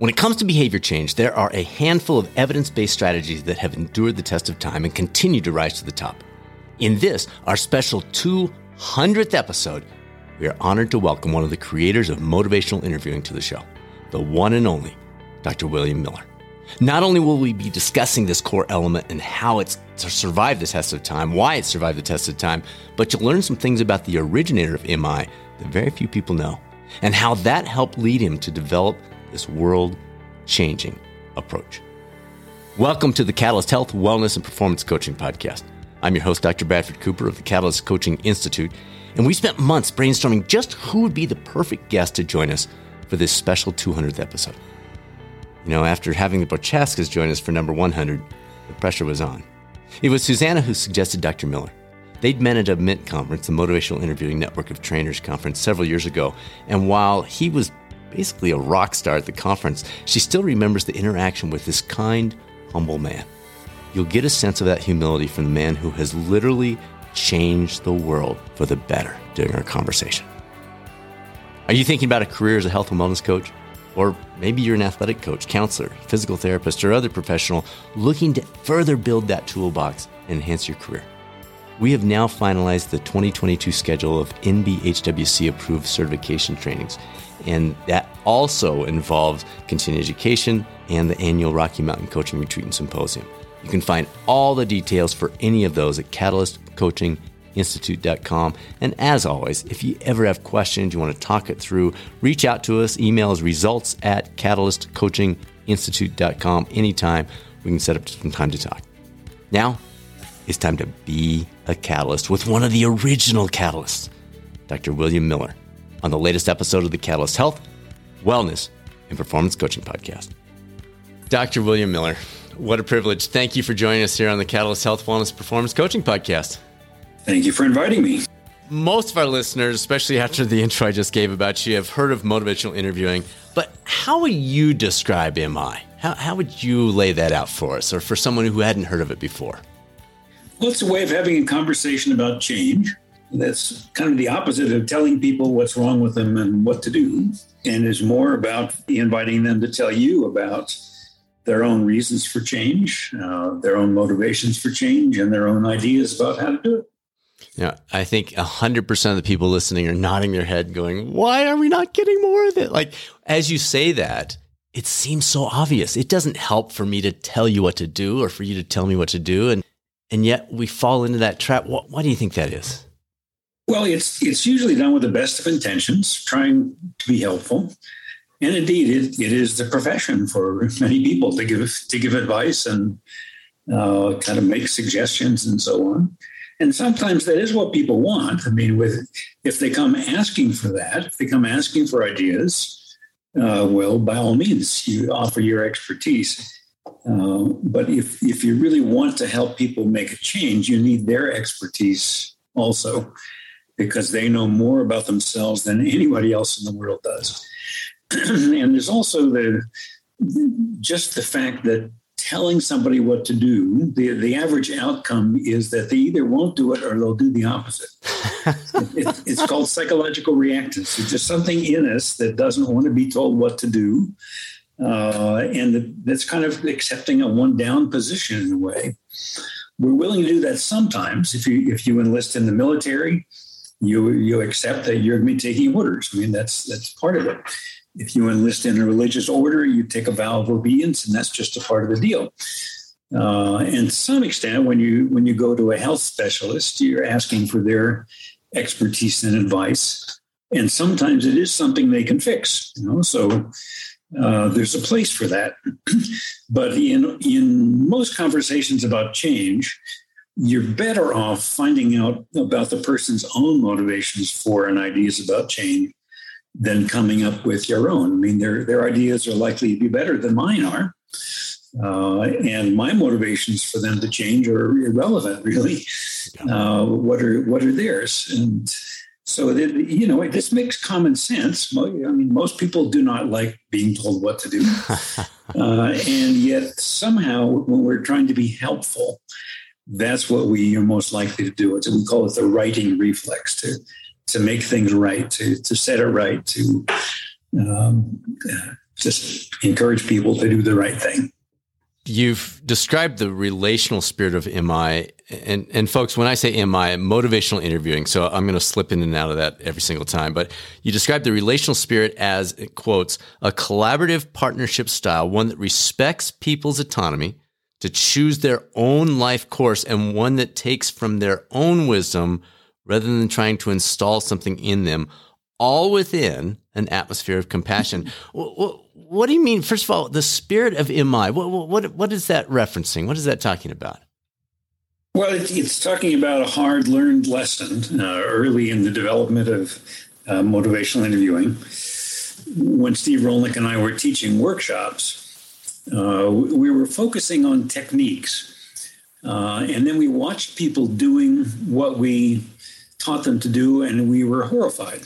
When it comes to behavior change, there are a handful of evidence based strategies that have endured the test of time and continue to rise to the top. In this, our special 200th episode, we are honored to welcome one of the creators of motivational interviewing to the show, the one and only Dr. William Miller. Not only will we be discussing this core element and how it's survived the test of time, why it survived the test of time, but you'll learn some things about the originator of MI that very few people know, and how that helped lead him to develop this world changing approach. Welcome to the Catalyst Health, Wellness, and Performance Coaching Podcast. I'm your host, Dr. Bradford Cooper of the Catalyst Coaching Institute, and we spent months brainstorming just who would be the perfect guest to join us for this special 200th episode. You know, after having the Prochaskas join us for number 100, the pressure was on. It was Susanna who suggested Dr. Miller. They'd met at a MINT conference, the Motivational Interviewing Network of Trainers conference, several years ago, and while he was basically a rock star at the conference, she still remembers the interaction with this kind, humble man. You'll get a sense of that humility from the man who has literally changed the world for the better during our conversation. Are you thinking about a career as a health and wellness coach? Or maybe you're an athletic coach, counselor, physical therapist, or other professional looking to further build that toolbox and enhance your career. We have now finalized the 2022 schedule of NBHWC approved certification trainings, and that also involves continuing education and the annual Rocky Mountain Coaching Retreat and Symposium. You can find all the details for any of those at catalystcoachinginstitute.com. And as always, if you ever have questions, you want to talk it through, reach out to us. Email is results at catalystcoachinginstitute.com anytime. We can set up some time to talk. Now, it's time to be a catalyst with one of the original catalysts, Dr. William Miller on the latest episode of the Catalyst Health, Wellness, and Performance Coaching Podcast. Dr. William Miller, what a privilege. Thank you for joining us here on the Catalyst Health, Wellness, Performance Coaching Podcast. Thank you for inviting me. Most of our listeners, especially after the intro I just gave about you, have heard of motivational interviewing. But how would you describe MI? How, how would you lay that out for us or for someone who hadn't heard of it before? Well, it's a way of having a conversation about change that's kind of the opposite of telling people what's wrong with them and what to do, and is more about inviting them to tell you about their own reasons for change, uh, their own motivations for change, and their own ideas about how to do it. Yeah, I think 100% of the people listening are nodding their head, going, Why are we not getting more of it? Like, as you say that, it seems so obvious. It doesn't help for me to tell you what to do or for you to tell me what to do. And, and yet we fall into that trap. why do you think that is? Well, it's it's usually done with the best of intentions, trying to be helpful, and indeed, it, it is the profession for many people to give to give advice and uh, kind of make suggestions and so on. And sometimes that is what people want. I mean, with if they come asking for that, if they come asking for ideas, uh, well, by all means, you offer your expertise. Uh, but if if you really want to help people make a change, you need their expertise also because they know more about themselves than anybody else in the world does. and there's also the just the fact that telling somebody what to do, the, the average outcome is that they either won't do it or they'll do the opposite. it, it's called psychological reactance. It's just something in us that doesn't want to be told what to do. Uh, and that's kind of accepting a one down position in a way. We're willing to do that sometimes if you if you enlist in the military you you accept that you're going to be taking orders. I mean, that's that's part of it. If you enlist in a religious order, you take a vow of obedience, and that's just a part of the deal. Uh, and to some extent, when you when you go to a health specialist, you're asking for their expertise and advice, and sometimes it is something they can fix. You know, so uh, there's a place for that. but in in most conversations about change, you're better off finding out about the person's own motivations for and ideas about change than coming up with your own. I mean, their their ideas are likely to be better than mine are, uh, and my motivations for them to change are irrelevant. Really, uh, what are what are theirs? And so, it, you know, this makes common sense. I mean, most people do not like being told what to do, uh, and yet somehow, when we're trying to be helpful that's what we are most likely to do. It's, we call it the righting reflex to to make things right, to to set it right, to um, just encourage people to do the right thing. You've described the relational spirit of MI. And, and folks, when I say MI, motivational interviewing, so I'm going to slip in and out of that every single time, but you describe the relational spirit as, quotes, a collaborative partnership style, one that respects people's autonomy to choose their own life course and one that takes from their own wisdom rather than trying to install something in them, all within an atmosphere of compassion. what, what, do you mean? First of all, the spirit of MI, what, what, what is that referencing? What is that talking about? Well, it's talking about a hard learned lesson uh, early in the development of uh, motivational interviewing. When Steve Rollnick and I were teaching workshops, uh, we were focusing on techniques. Uh, and then we watched people doing what we taught them to do, and we were horrified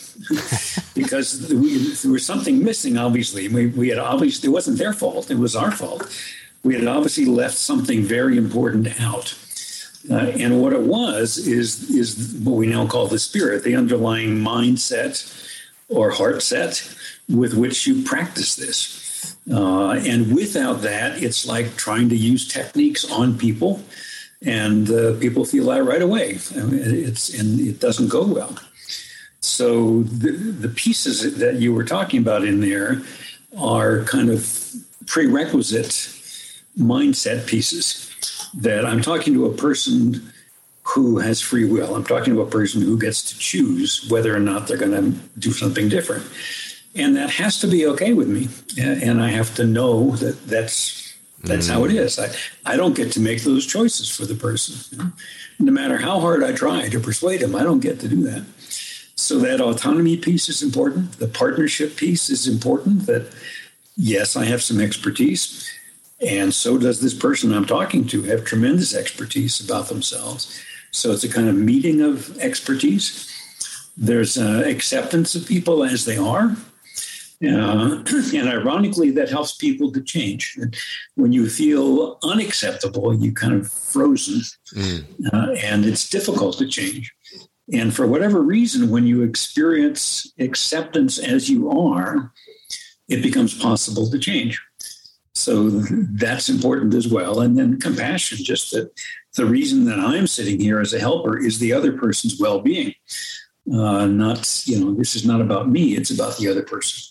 because we, there was something missing. Obviously, we, we had obviously it wasn't their fault; it was our fault. We had obviously left something very important out. Uh, and what it was is is what we now call the spirit, the underlying mindset or heart set with which you practice this. Uh, and without that, it's like trying to use techniques on people and uh, people feel that right away. I mean, it's and it doesn't go well. So the, the pieces that you were talking about in there are kind of prerequisite mindset pieces that I'm talking to a person who has free will. I'm talking to a person who gets to choose whether or not they're going to do something different. And that has to be okay with me. And I have to know that that's that's mm. how it mm. I, I don't get to make those choices for the person. No matter how hard I try to persuade them, I don't get to do that. So that autonomy piece is important. The partnership piece is important. That yes, I have some expertise, and so does this person I'm talking to have tremendous expertise about themselves. So it's a kind of meeting of expertise. There's uh, acceptance of people as they are. Uh, and ironically, that helps people to change. When you feel unacceptable, you kind of frozen, mm. uh, and it's difficult to change. And for whatever reason, when you experience acceptance as you are, it becomes possible to change. So that's important as well. And then compassion, just that the reason that I'm sitting here as a helper is the other person's well being uh, not you know this is not about me it's about the other person.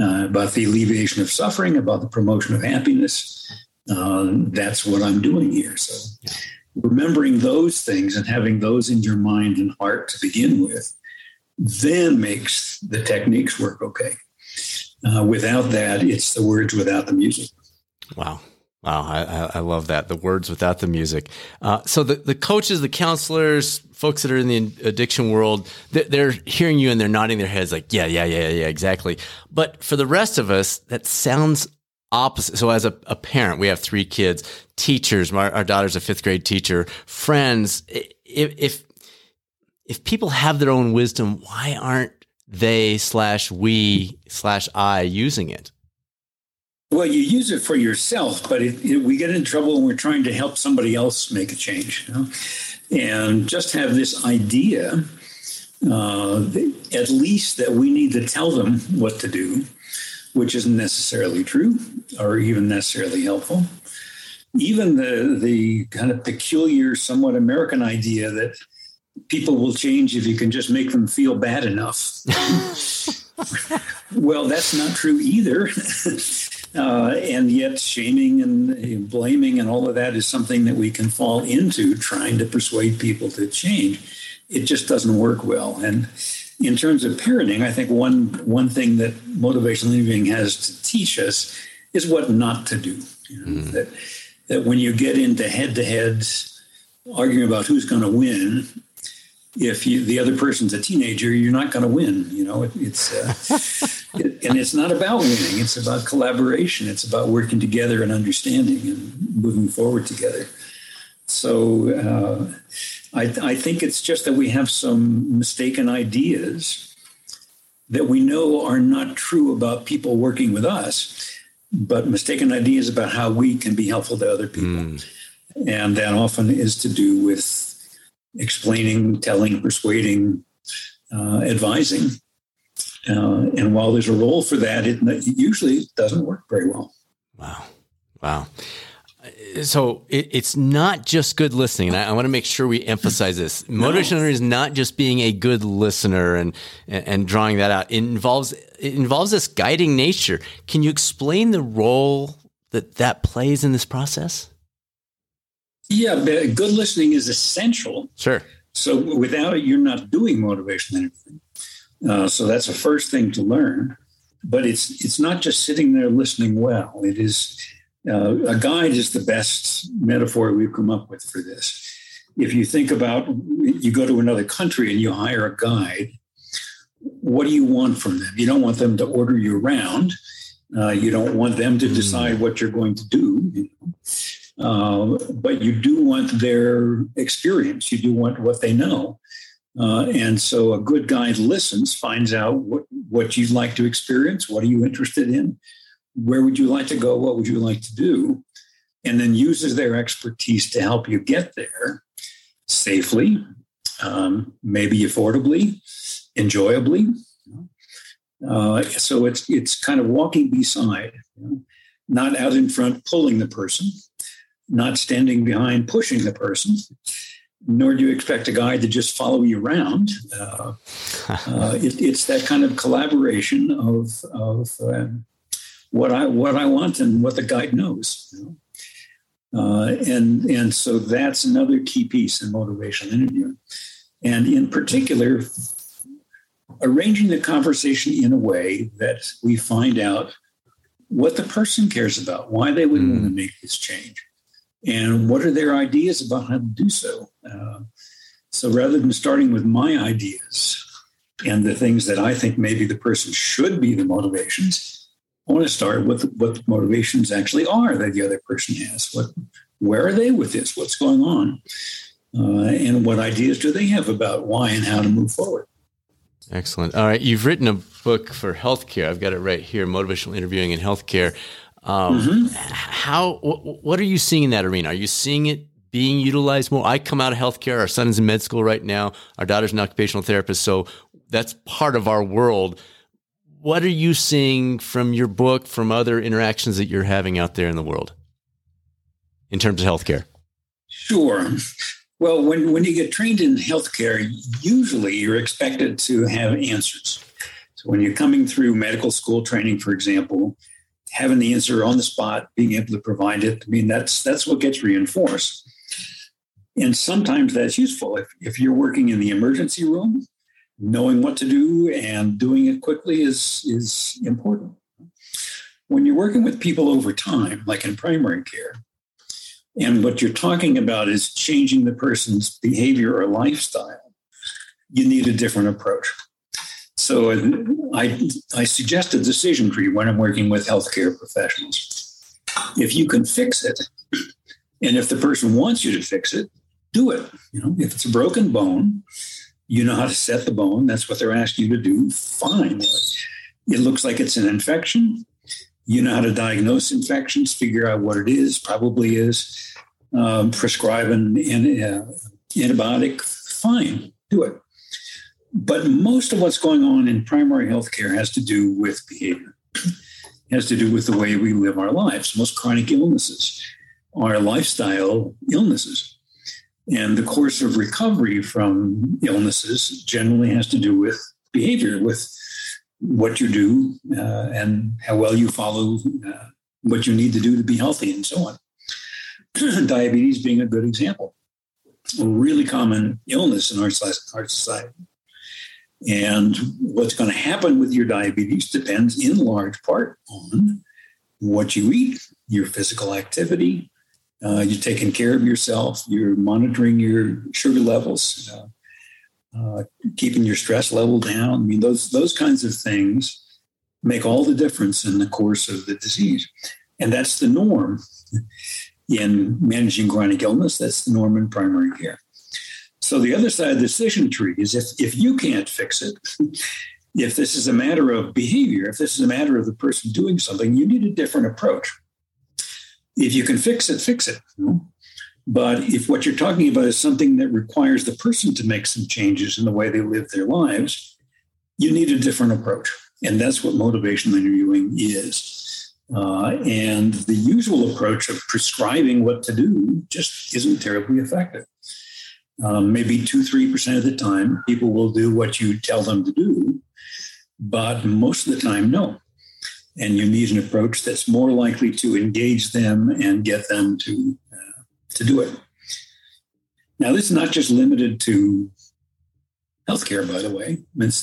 Uh, about the alleviation of suffering about the promotion of happiness. Uh, that's what i'm doing here. So remembering those things and having those in your mind and heart to begin with then makes the techniques work okay. Uh, without that it's the words without the music. Wow Wow, I, I, love that. The words without the music. Uh, so the, the coaches, the counselors, folks that are in the addiction world, they're hearing you and they're nodding their heads like, yeah, yeah, yeah, yeah, exactly. But for the rest of us, that sounds opposite. So as a, a parent, we have three kids, teachers, our, our daughter's a fifth grade teacher, friends. If, if, if people have their own wisdom, why aren't they slash we slash I using it? Well, you use it for yourself, but it, it, we get in trouble when we're trying to help somebody else make a change. You know? And just have this idea, uh, at least that we need to tell them what to do, which isn't necessarily true or even necessarily helpful. Even the, the kind of peculiar, somewhat American idea that people will change if you can just make them feel bad enough. well, that's not true either. Uh, and yet, shaming and blaming and all of that is something that we can fall into trying to persuade people to change. It just doesn't work well. And in terms of parenting, I think one one thing that motivational interviewing has to teach us is what not to do. You know, mm. That that when you get into head to heads arguing about who's going to win, if you, the other person's a teenager, you're not going to win. You know, it, it's uh, and it's not about winning. It's about collaboration. It's about working together and understanding and moving forward together. So uh, I, I think it's just that we have some mistaken ideas that we know are not true about people working with us, but mistaken ideas about how we can be helpful to other people. Mm. And that often is to do with explaining, telling, persuading, uh, advising. Uh, and while there's a role for that, it, it usually doesn't work very well. Wow. Wow. So it, it's not just good listening, and I, I, want to make sure we emphasize this. Motivation no. is not just being a good listener and, and, and drawing that out. It involves it involves this guiding nature. Can you explain the role that that plays in this process? Yeah, good listening is essential. Sure. So without it, you're not doing motivation anything. Uh, so that's the first thing to learn. But it's it's not just sitting there listening well. It is uh, a guide is the best metaphor we've come up with for this. If you think about you go to another country and you hire a guide, what do you want from them? You don't want them to order you around. Uh, you don't want them to decide what you're going to do. You know? uh, but you do want their experience. You do want what they know. Uh, and so a good guide listens, finds out what, what you'd like to experience, what are you interested in, where would you like to go, what would you like to do, and then uses their expertise to help you get there safely, um, maybe affordably, enjoyably. Uh, so it's it's kind of walking beside, you know, not out in front pulling the person, not standing behind pushing the person, nor do you expect a guide to just follow you around. Uh, uh, it, it's that kind of collaboration of, of um, what I what I want and what the guide knows. You know? uh, and and so that's another key piece in motivational interviewing, and in particular, arranging the conversation in a way that we find out what the person cares about, why they would mm. want to make this change and what are their ideas about how to do so. Uh, so rather than starting with my ideas and the things that I think maybe the person should be the motivations, I want to start with what the motivations actually are that the other person has. What, where are they with this? What's going on? Uh, and what ideas do they have about why and how to move forward? Excellent. All right, you've written a book for healthcare. I've got it right here: motivational interviewing in healthcare. Um, mm-hmm. How? What are you seeing in that arena? Are you seeing it being utilized more? I come out of healthcare. Our son is in med school right now. Our daughter's an occupational therapist, so that's part of our world. What are you seeing from your book, from other interactions that you're having out there in the world, in terms of healthcare? Sure. Well, when, when you get trained in healthcare, usually you're expected to have answers. So when you're coming through medical school training, for example, having the answer on the spot, being able to provide it. I mean, that's that's what gets reinforced. And sometimes that's useful. If, if you're working in the emergency room, knowing what to do and doing it quickly is, is important. When you're working with people over time, like in primary care, and what you're talking about is changing the person's behavior or lifestyle, you need a different approach. So I, I suggest a decision tree when I'm working with healthcare professionals. If you can fix it, and if the person wants you to fix it, do it. You know, if it's a broken bone, you know how to set the bone. That's what they're asking you to do. Fine. It looks like it's an infection. You know how to diagnose infections, figure out what it is, probably is, um, prescribe an, an uh, antibiotic. Fine, do it. But most of what's going on in primary healthcare has to do with behavior, it has to do with the way we live our lives. Most chronic illnesses are lifestyle illnesses. And the course of recovery from illnesses generally has to do with behavior, with what you do uh, and how well you follow uh, what you need to do to be healthy and so on. Diabetes being a good example. A really common illness in our, our society. And what's going to happen with your diabetes depends in large part on what you eat, your physical activity, uh, you're taking care of yourself, you're monitoring your sugar levels, uh, keeping your stress level down. I mean, those those kinds of things make all the difference in the course of the disease, and that's the norm in managing chronic illness. That's the norm in primary care. So the other side of the decision tree is if, if you can't fix it, if this is a matter of behavior, if this is a matter of the person doing something, you need a different approach. If you can fix it, fix it. But if what you're talking about is something that requires the person to make some changes in the way they live their lives, you need a different approach. And that's what motivational interviewing is. Uh, and the usual approach of prescribing what to do just isn't terribly effective. Um, maybe two, three percent of the time, people will do what you tell them to do, but most of the time, no. And you need an approach that's more likely to engage them and get them to uh, to do it. Now, this is not just limited to healthcare, by the way. It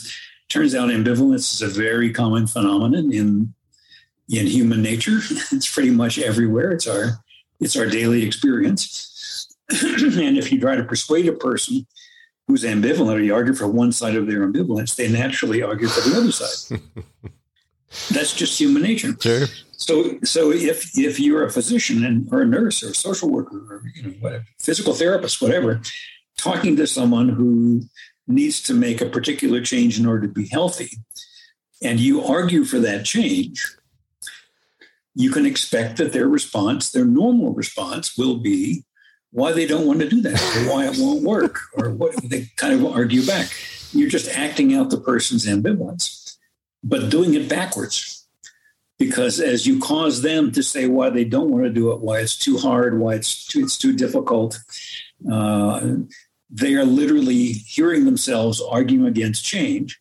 turns out ambivalence is a very common phenomenon in in human nature. It's pretty much everywhere. It's our it's our daily experience. and if you try to persuade a person who's ambivalent or you argue for one side of their ambivalence, they naturally argue for the other side. That's just human nature. Sure. So, so if if you're a physician and or a nurse or a social worker or you know whatever, physical therapist, whatever, talking to someone who needs to make a particular change in order to be healthy, and you argue for that change, you can expect that their response, their normal response, will be why they don't want to do that, or why it won't work, or what they kind of argue back. You're just acting out the person's ambivalence, but doing it backwards. Because as you cause them to say why they don't want to do it, why it's too hard, why it's too, it's too difficult, uh, they are literally hearing themselves arguing against change.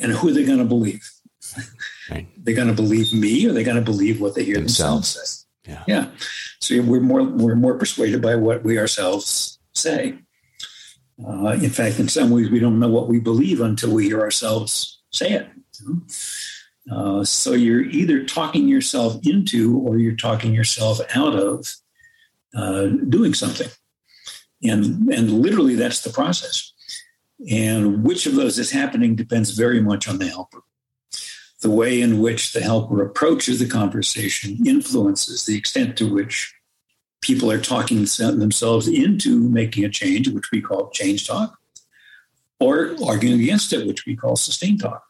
And who are they going to believe? Right. They're going to believe me, or they're going to believe what they hear themselves, themselves say. Yeah. Yeah. So we're more we're more persuaded by what we ourselves say. Uh, in fact, in some ways, we don't know what we believe until we hear ourselves say it. Uh, so you're either talking yourself into or you're talking yourself out of uh, doing something, and and literally that's the process. And which of those is happening depends very much on the helper the way in which the helper approaches the conversation influences the extent to which people are talking themselves into making a change, which we call change talk, or arguing against it, which we call sustain talk.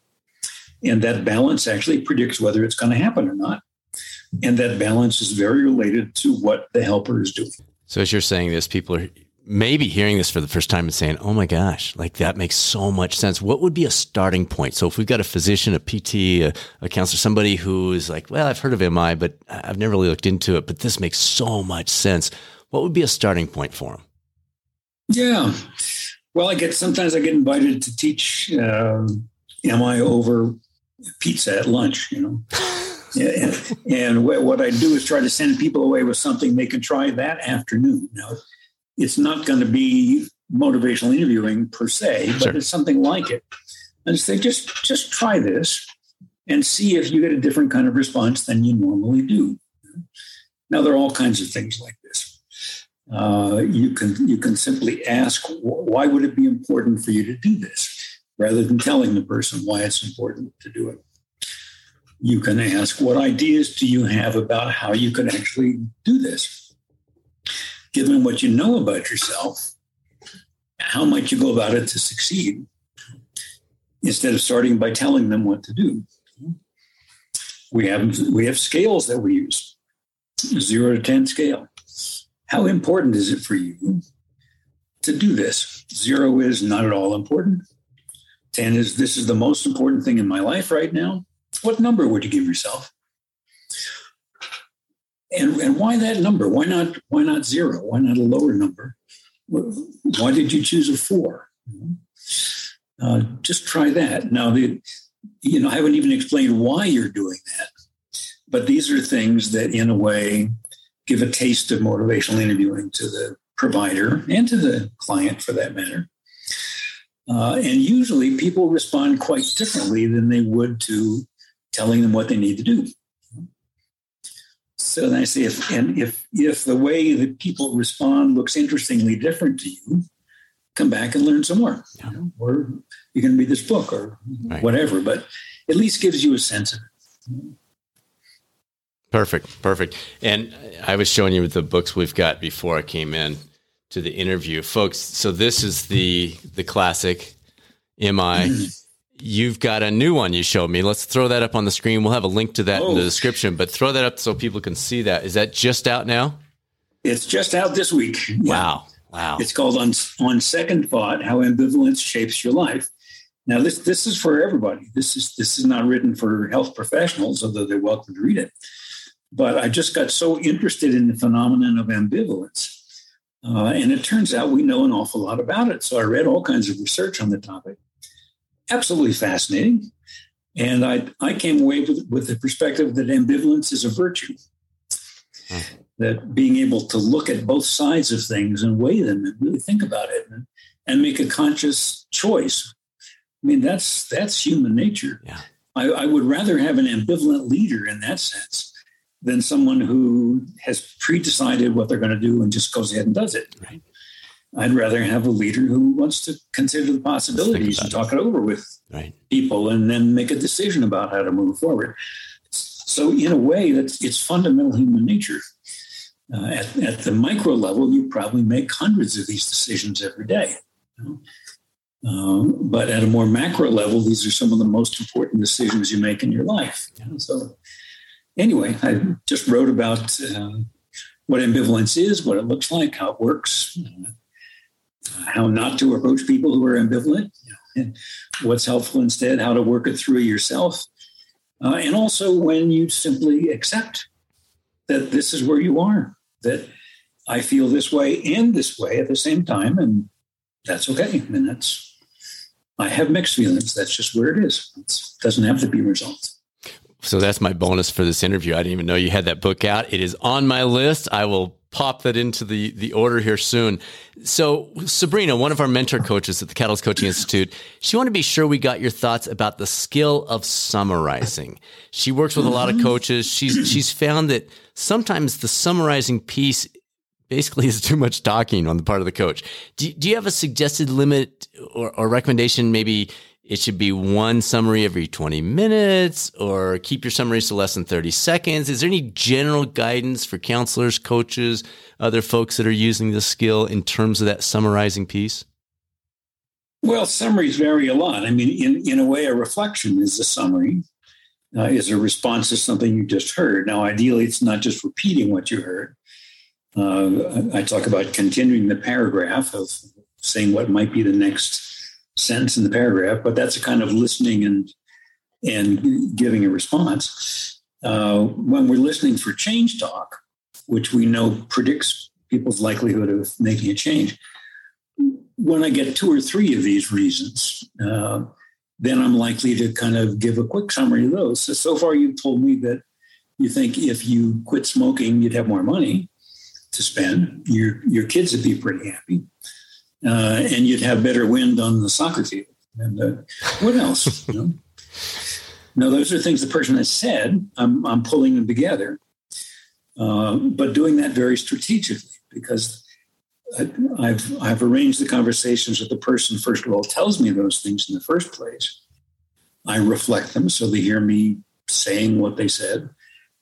And that balance actually predicts whether it's going to happen or not. And that balance is very related to what the helper is doing. So, as you're saying this, people are maybe hearing this for the first time and saying, oh my gosh, like that makes so much sense. What would be a starting point? So if we've got a physician, a PT, a, a counselor, somebody who is like, well, I've heard of MI, but I've never really looked into it, but this makes so much sense. What would be a starting point for them? Yeah. Well, I get sometimes I get invited to teach um, MI over pizza at lunch, you know. and, and what I do is try to send people away with something they can try that afternoon. Now, it's not going to be motivational interviewing per se, but sure. it's something like it. And say, just just try this and see if you get a different kind of response than you normally do. Now there are all kinds of things like this. Uh, you can you can simply ask why would it be important for you to do this, rather than telling the person why it's important to do it. You can ask what ideas do you have about how you could actually do this given what you know about yourself, how might you go about it to succeed instead of starting by telling them what to do? We have, we have scales that we use zero to 10 scale. How important is it for you to do this? Zero is not at all important. 10 is this is the most important thing in my life right now. What number would you give yourself? And, and why that number? Why not why not zero? Why not a lower number? Why did you choose a four? Uh, just try that. Now, the, you know, I haven't even explained why you're doing that, but these are things that, in a way, give a taste of motivational interviewing to the provider and to the client, for that matter. Uh, and usually, people respond quite differently than they would to telling them what they need to do. So then I say, if and if if the way that people respond looks interestingly different to you, come back and learn some more, you know, or you can read this book or right. whatever. But at least gives you a sense of it. Perfect, perfect. And I was showing you the books we've got before I came in to the interview, folks. So this is the the classic MI. You've got a new one you showed me. Let's throw that up on the screen. We'll have a link to that oh. in the oh. description, but throw that up so people can see that. Is that just out now? It's just out this week. Wow. Wow. It's called on, on Second Thought How Ambivalence Shapes Your Life. Now, this this is for everybody. This is this is not written for health professionals, although they're welcome to read it. But I just got so interested in the phenomenon of ambivalence, uh, and it turns out we know an awful lot about it. So I read all kinds of research on the topic. Absolutely fascinating, and I I came away with with the perspective that ambivalence is a virtue. Hmm. That being able to look at both sides of things and weigh them and really think about it and, and make a conscious choice I mean, that's that's human nature. Yeah. I, I would rather have an ambivalent leader in that sense than someone who has pre-decided what they're going to do and just goes ahead and does it. Right. I'd rather have a leader who wants to consider the possibilities and talk it. it over with right. people and then make a decision about how to move forward. So, in a way, that's it's fundamental human nature. Uh, at, at, the micro level, you probably make hundreds of these decisions every day. You know? Um, but at a more macro level, these are some of the most important decisions you make in your life. So, anyway, I just wrote about uh, what ambivalence is, what it looks like, how it works, uh, how not to approach people who are ambivalent, and what's helpful instead, how to work it through yourself, uh, and also when you simply accept that this is where you are, that I feel this way and this way at the same time, and that's okay. And that's I have mixed feelings. That's just where it is. It doesn't have to be resolved. So that's my bonus for this interview. I didn't even know you had that book out. It is on my list. I will pop that into the the order here soon. So Sabrina, one of our mentor coaches at the Catalyst Coaching Institute, she wanted to be sure we got your thoughts about the skill of summarizing. She works with a lot of mm-hmm. coaches. She's she's found that sometimes the summarizing piece basically is too much talking on the part of the coach. Do, do you have a suggested limit or, or recommendation? Maybe it should be one summary every 20 minutes or keep your summaries to less than 30 seconds. Is there any general guidance for counselors, coaches, other folks that are using this skill in terms of that summarizing piece? Well, summaries vary a lot. I mean, in, in a way, a reflection is a summary, uh, is a response to something you just heard. Now, ideally, it's not just repeating what you heard, uh, I talk about continuing the paragraph of saying what might be the next sentence in the paragraph, but that's a kind of listening and and giving a response. Uh, when we're listening for change talk, which we know predicts people's likelihood of making a change, when I get two or three of these reasons, uh, then I'm likely to kind of give a quick summary of those. So, so far, you've told me that you think if you quit smoking, you'd have more money to spend. Your your kids would be pretty happy, uh, and you'd have better wind on the soccer field. And uh, what else? you know? No, those are things the person has said. I'm I'm pulling them together, uh, but doing that very strategically because I've I've arranged the conversations that the person first of all tells me those things in the first place. I reflect them so they hear me saying what they said.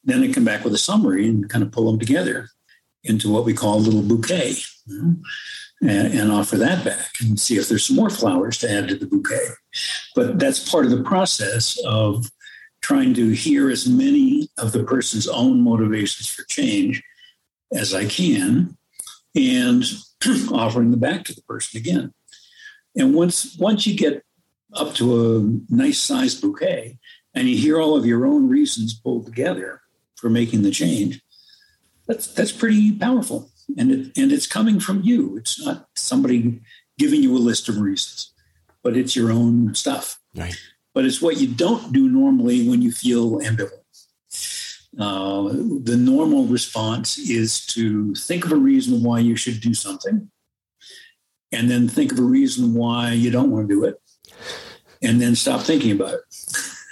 Then I come back with a summary and kind of pull them together into what we call a little bouquet you know, and, and, offer that back and see if there's some more flowers to add to the bouquet. But that's part of the process of trying to hear as many of the person's own motivations for change as I can and offering them back to the person again. And once once you get up to a nice sized bouquet and you hear all of your own reasons pulled together for making the change, that's that's pretty powerful, and it and it's coming from you. It's not somebody giving you a list of reasons, but it's your own stuff. Right. But it's what you don't do normally when you feel ambivalent. Uh, the normal response is to think of a reason why you should do something, and then think of a reason why you don't want to do it, and then stop thinking about it.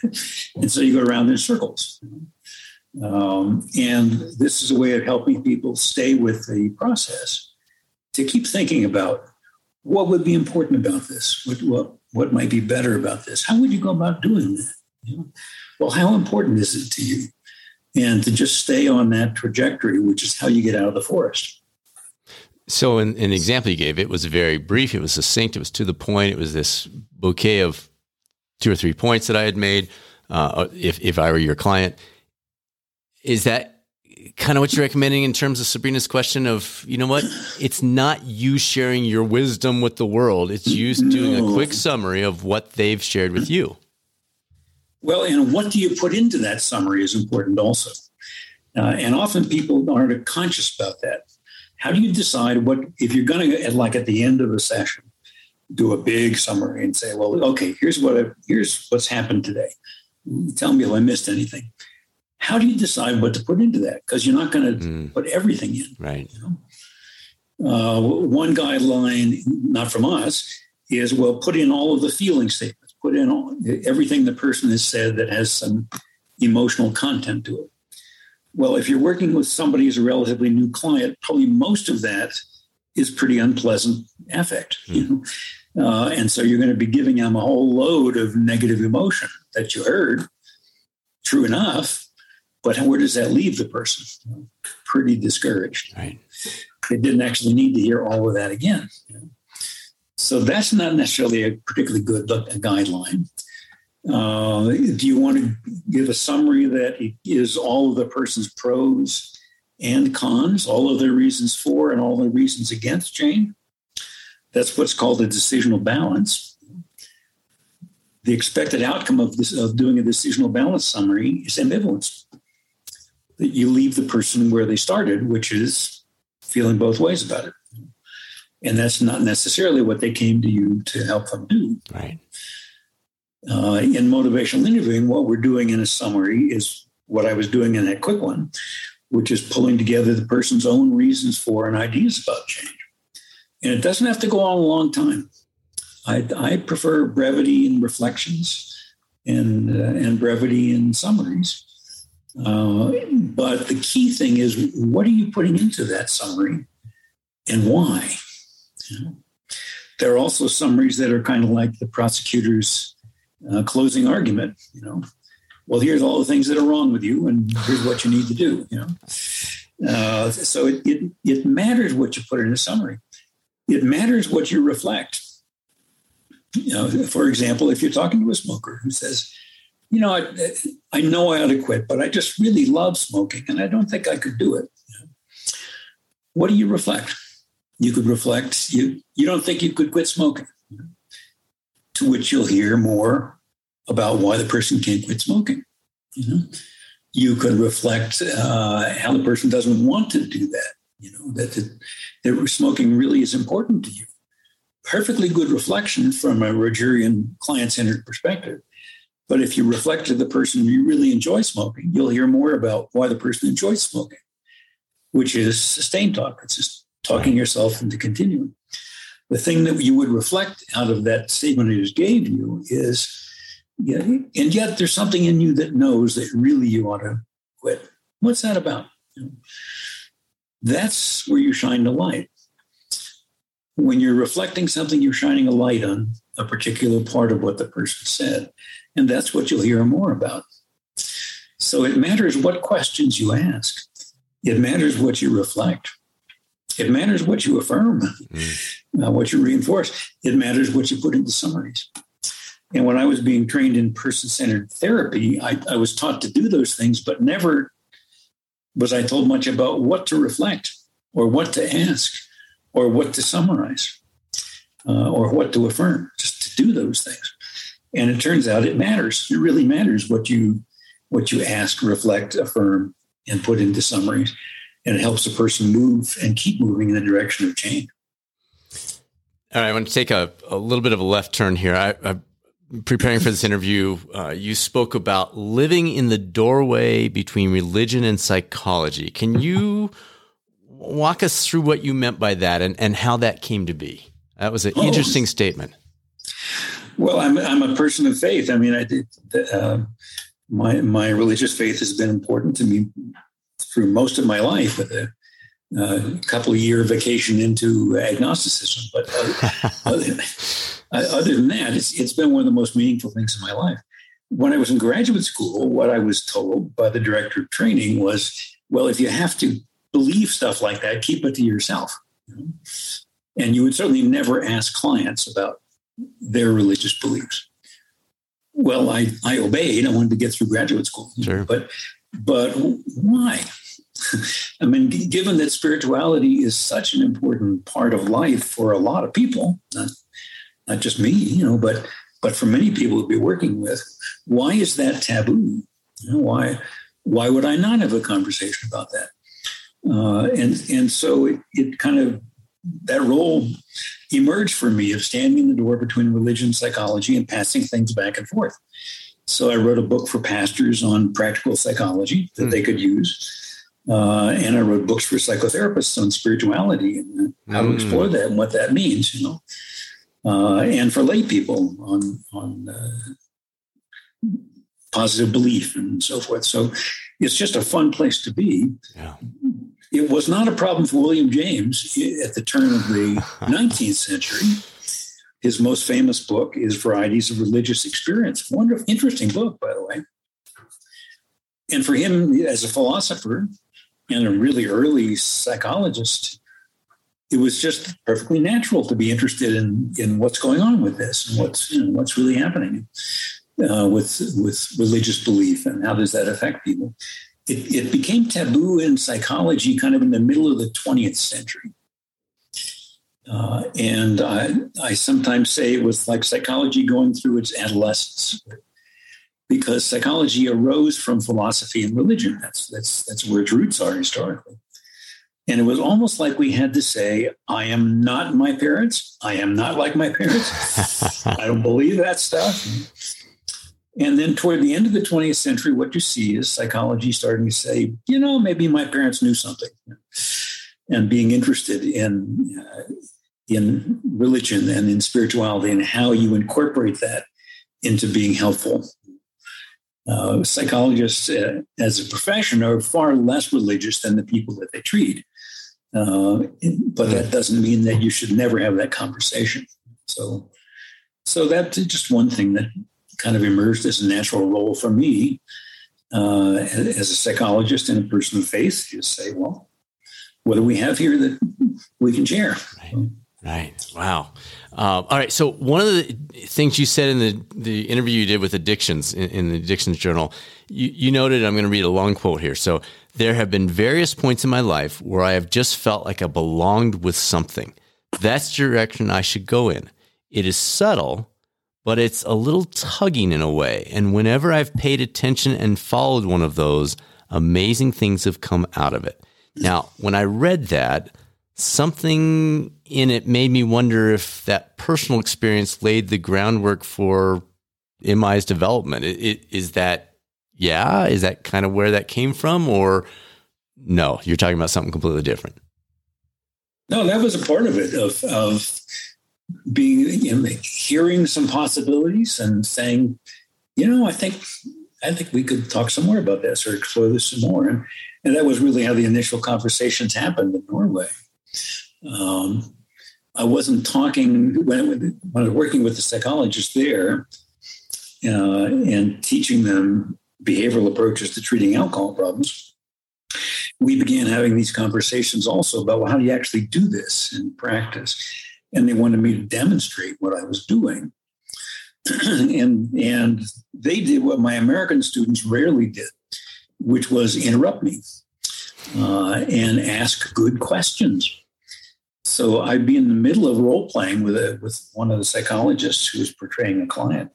and so you go around in circles. Um, and this is a way of helping people stay with the process to keep thinking about what would be important about this, what, what, what might be better about this. How would you go about doing that? You know? Well, how important is it to you? And to just stay on that trajectory, which is how you get out of the forest. So, in, in the example you gave, it was very brief, it was succinct, it was to the point, it was this bouquet of two or three points that I had made. Uh, if, if I were your client, is that kind of what you're recommending in terms of Sabrina's question of, you know what? It's not you sharing your wisdom with the world. It's you doing a quick summary of what they've shared with you. Well, and what do you put into that summary is important also. Uh, and often people aren't conscious about that. How do you decide what, if you're going to, like at the end of a session, do a big summary and say, well, okay, here's what I, here's what's happened today. Tell me if I missed anything. How do you decide what to put into that? Because you're not going to mm. put everything in. Right. You know? uh, one guideline, not from us, is well, put in all of the feeling statements. Put in all, everything the person has said that has some emotional content to it. Well, if you're working with somebody who's a relatively new client, probably most of that is pretty unpleasant affect. Mm. You know? Uh, and so you're going to be giving them a whole load of negative emotion that you heard. True enough, but where does that leave the person? Pretty discouraged. Right. They didn't actually need to hear all of that again. So that's not necessarily a particularly good guideline. Uh, do you want to give a summary that is all of the person's pros and cons, all of their reasons for and all the reasons against change? That's what's called a decisional balance. The expected outcome of this of doing a decisional balance summary is ambivalence. That you leave the person where they started, which is feeling both ways about it. And that's not necessarily what they came to you to help them do. Right. Uh, in motivational interviewing, what we're doing in a summary is what I was doing in that quick one, which is pulling together the person's own reasons for and ideas about change. And it doesn't have to go on a long time. I, I prefer brevity in reflections and, uh, and brevity in summaries. Uh, but the key thing is what are you putting into that summary and why? You know? There are also summaries that are kind of like the prosecutor's uh, closing argument. You know, well, here's all the things that are wrong with you, and here's what you need to do. You know, uh, so it, it it matters what you put in a summary it matters what you reflect. You know, for example, if you're talking to a smoker who says, you know, I, I know I ought to quit, but I just really love smoking and I don't think I could do it. What do you reflect? You could reflect, you, you don't think you could quit smoking, to which you'll hear more about why the person can't quit smoking. You know, you could reflect uh, how the person doesn't want to do that you know, that, that, that smoking really is important to you. Perfectly good reflection from a Rogerian client centered perspective. But if you reflect to the person you really enjoy smoking, you'll hear more about why the person enjoys smoking, which is sustained talk. It's just talking yourself into continuing. The thing that you would reflect out of that statement I just gave you is, yeah, and yet there's something in you that knows that really you ought to quit. What's that about? You know, that's where you shine the light. When you're reflecting something, you're shining a light on a particular part of what the person said. And that's what you'll hear more about. So it matters what questions you ask, it matters what you reflect. It matters what you affirm, mm. uh, what you reinforce. It matters what you put into summaries. And when I was being trained in person centered therapy, I, I, was taught to do those things, but never was I told much about what to reflect or what to ask or what to summarize uh, or what to affirm, just to do those things. And it turns out it matters. It really matters what you what you ask, reflect, affirm, and put into summaries. And it helps a person move and keep moving in the direction of change. All right, I want to take a, a little bit of a left turn here. I, I preparing for this interview, uh, you spoke about living in the doorway between religion and psychology. Can you walk us through what you meant by that and, and how that came to be? That was an oh. interesting statement. Well, I'm, I'm a person of faith. I mean, I did, uh, my, my religious faith has been important to me through most of my life with uh, a, uh, a couple of year vacation into agnosticism. But other, uh, other than that, it's, it's been one of the most meaningful things in my life. When I was in graduate school, what I was told by the director of training was, well, if you have to believe stuff like that, keep it to yourself. And you would certainly never ask clients about their religious beliefs. Well, I, I obeyed. I wanted to get through graduate school. Sure. But but why? I mean, given that spirituality is such an important part of life for a lot of people, not, not just me, you know, but but for many people we'll be working with, why is that taboo? You know, why why would I not have a conversation about that? Uh, and and so it, it kind of that role emerged for me of standing in the door between religion psychology and passing things back and forth. So I wrote a book for pastors on practical psychology that mm. they could use. Uh, and I wrote books for psychotherapists on spirituality and how mm. to explore hmm. that and what that means, you know, uh, and for lay people on on uh, positive belief and so forth. So it's just a fun place to be. Yeah. It was not a problem for William James at the turn of the 19th century. His most famous book is Varieties of Religious Experience. Wonderful, interesting book, by the way. And for him, as a philosopher and a really early psychologist, it was just perfectly natural to be interested in, in what's going on with this and what's you know, what's really happening uh, with with religious belief and how does that affect people it, it became taboo in psychology kind of in the middle of the 20th century. Uh, and I, I sometimes say it was like psychology going through its adolescence because psychology arose from philosophy and religion. That's, that's, that's where its roots are historically. And it was almost like we had to say, I am not my parents. I am not like my parents. I don't believe that stuff. And then toward the end of the 20th century, what you see is psychology starting to say, you know, maybe my parents knew something, and being interested in uh, in religion and in spirituality and how you incorporate that into being helpful. Uh, psychologists, uh, as a profession, are far less religious than the people that they treat. Uh, but that doesn't mean that you should never have that conversation. So, so that's just one thing that kind of emerged as a natural role for me uh, as a psychologist and a person of faith. Just say, well, what do we have here that we can share? Right. Right. Wow. Uh, all right. So one of the things you said in the, the interview you did with Addictions in, in the Addictions Journal, you, you noted, I'm going to read a long quote here. So there have been various points in my life where I have just felt like I belonged with something. That's the direction I should go in. It is subtle, but it's a little tugging in a way. And whenever I've paid attention and followed one of those, amazing things have come out of it. Now, when I read that, something in it made me wonder if that personal experience laid the groundwork for MI's development. It, it, is that, yeah, is that kind of where that came from? Or no, you're talking about something completely different? No, that was a part of it, of, of being you know, hearing some possibilities and saying, you know, I think I think we could talk some more about this or explore this some more. And, and that was really how the initial conversations happened in Norway. Um, I wasn't talking when, when I was working with the psychologists there uh, and teaching them behavioral approaches to treating alcohol problems. We began having these conversations also about well, how do you actually do this in practice? And they wanted me to demonstrate what I was doing. and and they did what my American students rarely did, which was interrupt me uh, and ask good questions. So I'd be in the middle of role playing with a, with one of the psychologists who was portraying a client,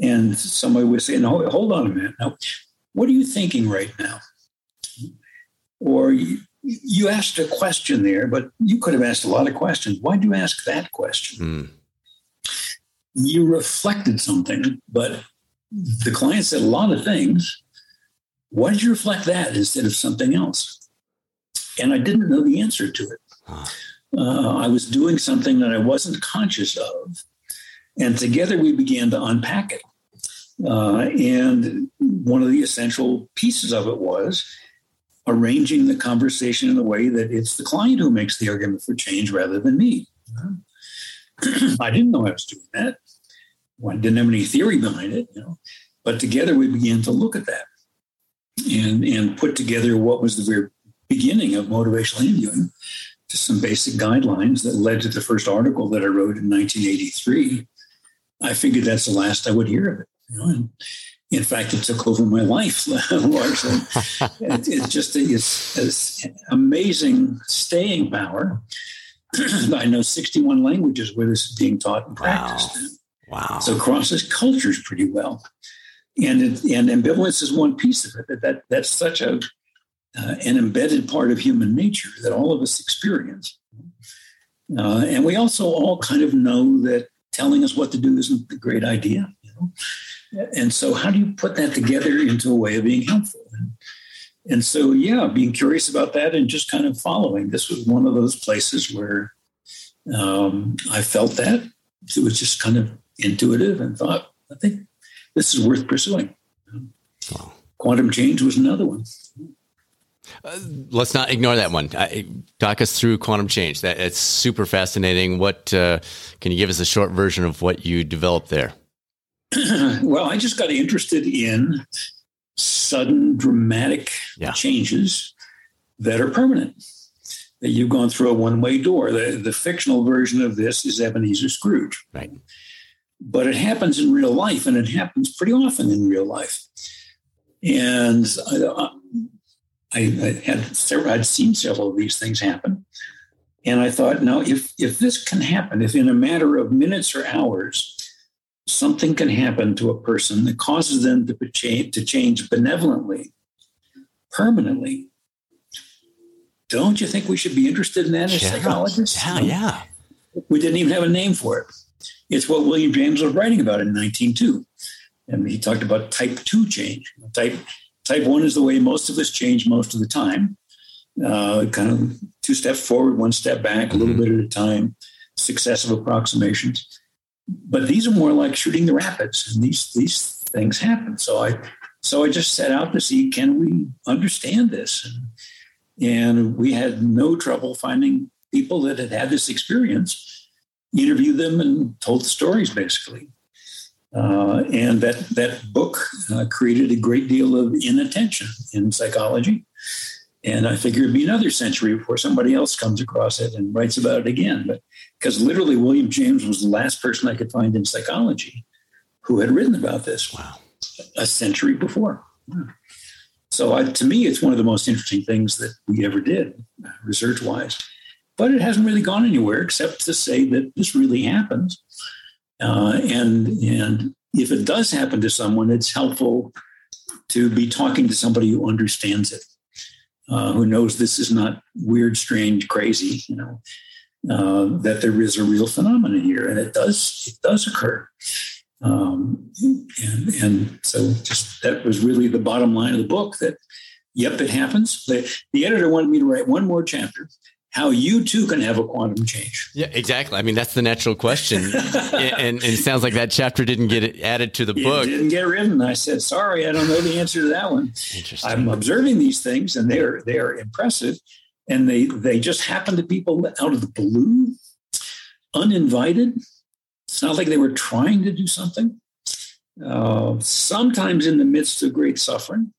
and somebody would say, "No, hold on a minute. Now, what are you thinking right now?" Or you asked a question there, but you could have asked a lot of questions. Why did you ask that question? Mm. You reflected something, but the client said a lot of things. Why did you reflect that instead of something else? And I didn't know the answer to it. Huh. Uh, I was doing something that I wasn't conscious of. And together we began to unpack it. Uh, and one of the essential pieces of it was arranging the conversation in a way that it's the client who makes the argument for change rather than me. I didn't know I was doing that. I didn't have any theory behind it, you know. But together we began to look at that and and put together what was the very beginning of motivational interviewing, just some basic guidelines that led to the first article that I wrote in 1983. I figured that's the last I would hear of it, you know. And, in fact, it took over my life largely. it's just it's, it's amazing staying power. I know 61 languages where this is being taught and practiced. Wow. wow. So crosses cultures pretty well. And it, and ambivalence is one piece of it. That, that that's such a uh, an embedded part of human nature that all of us experience. Uh, and we also all kind of know that telling us what to do isn't a great idea. You know? And so, how do you put that together into a way of being helpful? And, and so, yeah, being curious about that and just kind of following. This was one of those places where um, I felt that it was just kind of intuitive and thought, I think this is worth pursuing. Quantum change was another one. Uh, let's not ignore that one. Uh, talk us through quantum change. That it's super fascinating. What uh, can you give us a short version of what you developed there? well, I just got interested in sudden, dramatic yeah. changes that are permanent. That you've gone through a one-way door. The, the fictional version of this is Ebenezer Scrooge. Right. But it happens in real life, and it happens pretty often in real life. And I, I, I had several, I'd seen several of these things happen. And I thought, now, if, if this can happen, if in a matter of minutes or hours, something can happen to a person that causes them to change, to change benevolently, permanently, don't you think we should be interested in that as yeah. psychologists? Yeah, yeah. We didn't even have a name for it. It's what William James was writing about in 1902. And he talked about type two change. Type Type one is the way most of us change most of the time. Uh, kind of two steps forward, one step back, a little mm-hmm. bit at a time, successive approximations. But these are more like shooting the rapids, and these these things happen. So I so I just set out to see can we understand this, and, and we had no trouble finding people that had had this experience, interviewed them, and told the stories basically. Uh, and that that book uh, created a great deal of inattention in psychology. And I figure it'd be another century before somebody else comes across it and writes about it again. But because literally William James was the last person I could find in psychology who had written about this. Wow. A century before. So I, to me, it's one of the most interesting things that we ever did, research wise. But it hasn't really gone anywhere except to say that this really happens uh, and and if it does happen to someone, it's helpful to be talking to somebody who understands it, uh, who knows this is not weird, strange, crazy. You know uh, that there is a real phenomenon here, and it does it does occur. Um, and and so just that was really the bottom line of the book. That yep, it happens. The, the editor wanted me to write one more chapter how you too can have a quantum change. Yeah, exactly. I mean, that's the natural question. and, and, it sounds like that chapter didn't get added to the book. It didn't get written. I said, sorry, I don't know the answer to that one. Interesting. I'm observing these things and they're, they're impressive. And they, they just happen to people out of the blue, uninvited. It's not like they were trying to do something. Uh, sometimes in the midst of great suffering,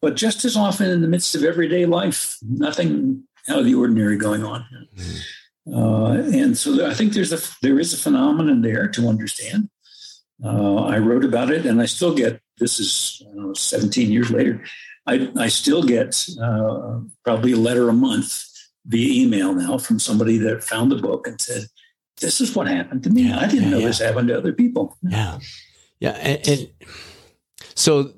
but just as often in the midst of everyday life, nothing out of the ordinary going on. Mm-hmm. Uh, and so I think there's a there is a phenomenon there to understand. Uh, I wrote about it, and I still get this is know, 17 years later. I, I still get uh, probably a letter a month via email now from somebody that found the book and said, "This is what happened to me. Yeah, I didn't yeah, know yeah. this happened to other people." Yeah, yeah, and, and so